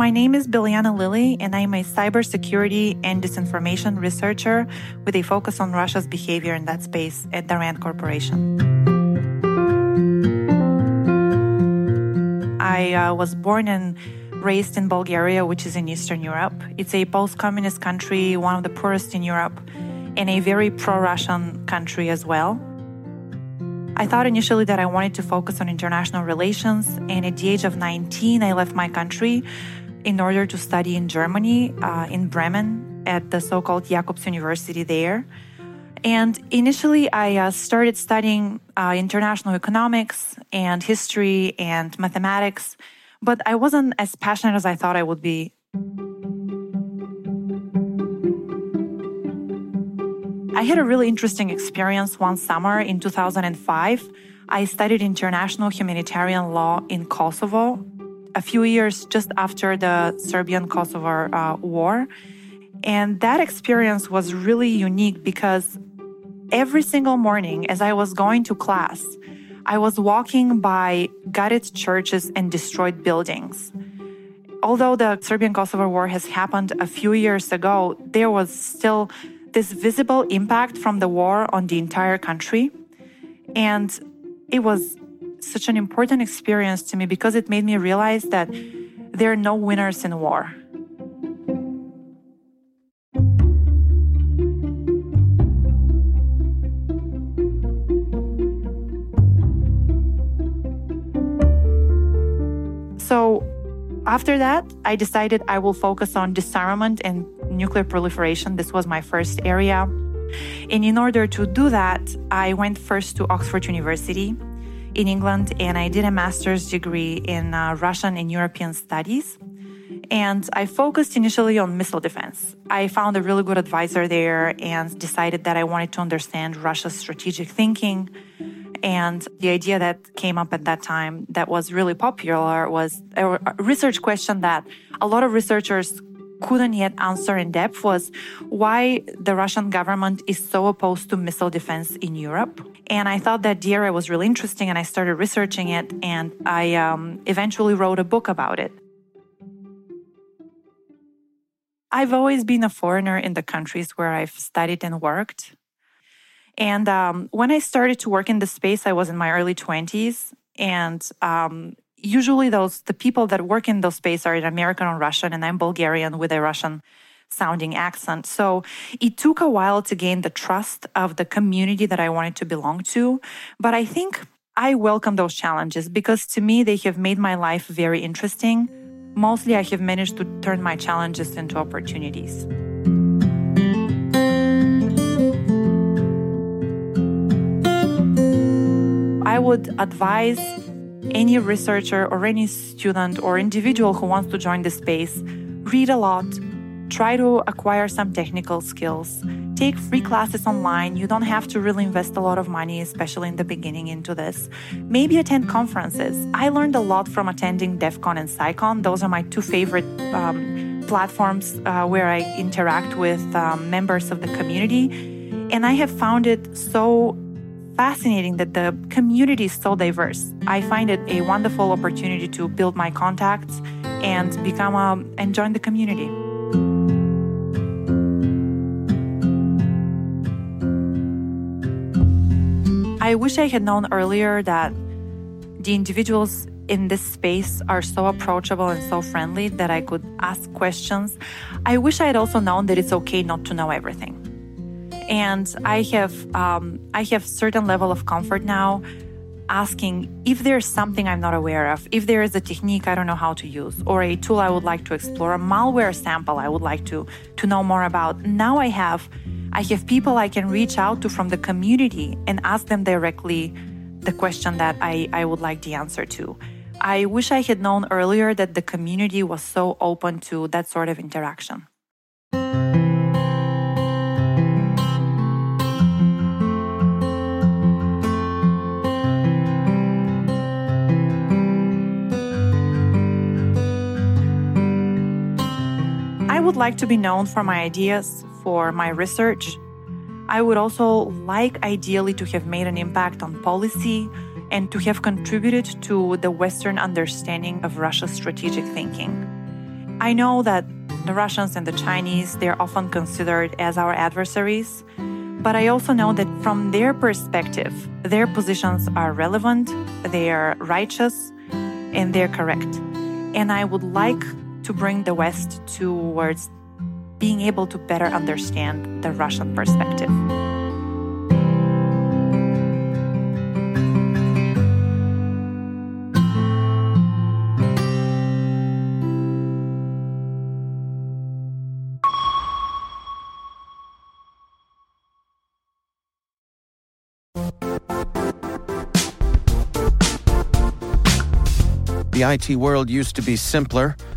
My name is Bilyana Lilly, and I'm a cybersecurity and disinformation researcher with a focus on Russia's behavior in that space at the RAND Corporation. I uh, was born and raised in Bulgaria, which is in Eastern Europe. It's a post communist country, one of the poorest in Europe, and a very pro Russian country as well. I thought initially that I wanted to focus on international relations, and at the age of 19, I left my country in order to study in Germany, uh, in Bremen, at the so called Jacobs University there. And initially, I uh, started studying uh, international economics and history and mathematics, but I wasn't as passionate as I thought I would be. I had a really interesting experience one summer in 2005. I studied international humanitarian law in Kosovo a few years just after the Serbian Kosovo uh, war. And that experience was really unique because every single morning as I was going to class, I was walking by gutted churches and destroyed buildings. Although the Serbian Kosovo war has happened a few years ago, there was still this visible impact from the war on the entire country. And it was such an important experience to me because it made me realize that there are no winners in war. So, after that, I decided I will focus on disarmament and nuclear proliferation. This was my first area. And in order to do that, I went first to Oxford University in England and I did a master's degree in uh, Russian and European studies. And I focused initially on missile defense. I found a really good advisor there and decided that I wanted to understand Russia's strategic thinking. And the idea that came up at that time that was really popular was a research question that a lot of researchers couldn't yet answer in depth was why the Russian government is so opposed to missile defense in Europe. And I thought that area was really interesting and I started researching it and I um, eventually wrote a book about it. I've always been a foreigner in the countries where I've studied and worked. And um, when I started to work in the space, I was in my early 20s. And um, usually those the people that work in those space are American or Russian, and I'm Bulgarian with a Russian sounding accent. So it took a while to gain the trust of the community that I wanted to belong to. But I think I welcome those challenges because to me, they have made my life very interesting. Mostly, I have managed to turn my challenges into opportunities. I would advise any researcher or any student or individual who wants to join the space, read a lot, Try to acquire some technical skills. Take free classes online. You don't have to really invest a lot of money, especially in the beginning, into this. Maybe attend conferences. I learned a lot from attending DEF CON and CSICon. Those are my two favorite um, platforms uh, where I interact with um, members of the community. And I have found it so fascinating that the community is so diverse. I find it a wonderful opportunity to build my contacts and become a, and join the community. I wish I had known earlier that the individuals in this space are so approachable and so friendly that I could ask questions. I wish I had also known that it's okay not to know everything. And I have um, I have certain level of comfort now asking if there's something I'm not aware of, if there is a technique I don't know how to use, or a tool I would like to explore, a malware sample I would like to to know more about. Now I have I have people I can reach out to from the community and ask them directly the question that I, I would like the answer to. I wish I had known earlier that the community was so open to that sort of interaction. Like to be known for my ideas, for my research. I would also like ideally to have made an impact on policy and to have contributed to the Western understanding of Russia's strategic thinking. I know that the Russians and the Chinese, they're often considered as our adversaries, but I also know that from their perspective, their positions are relevant, they are righteous, and they're correct. And I would like to bring the West towards being able to better understand the Russian perspective. The IT world used to be simpler.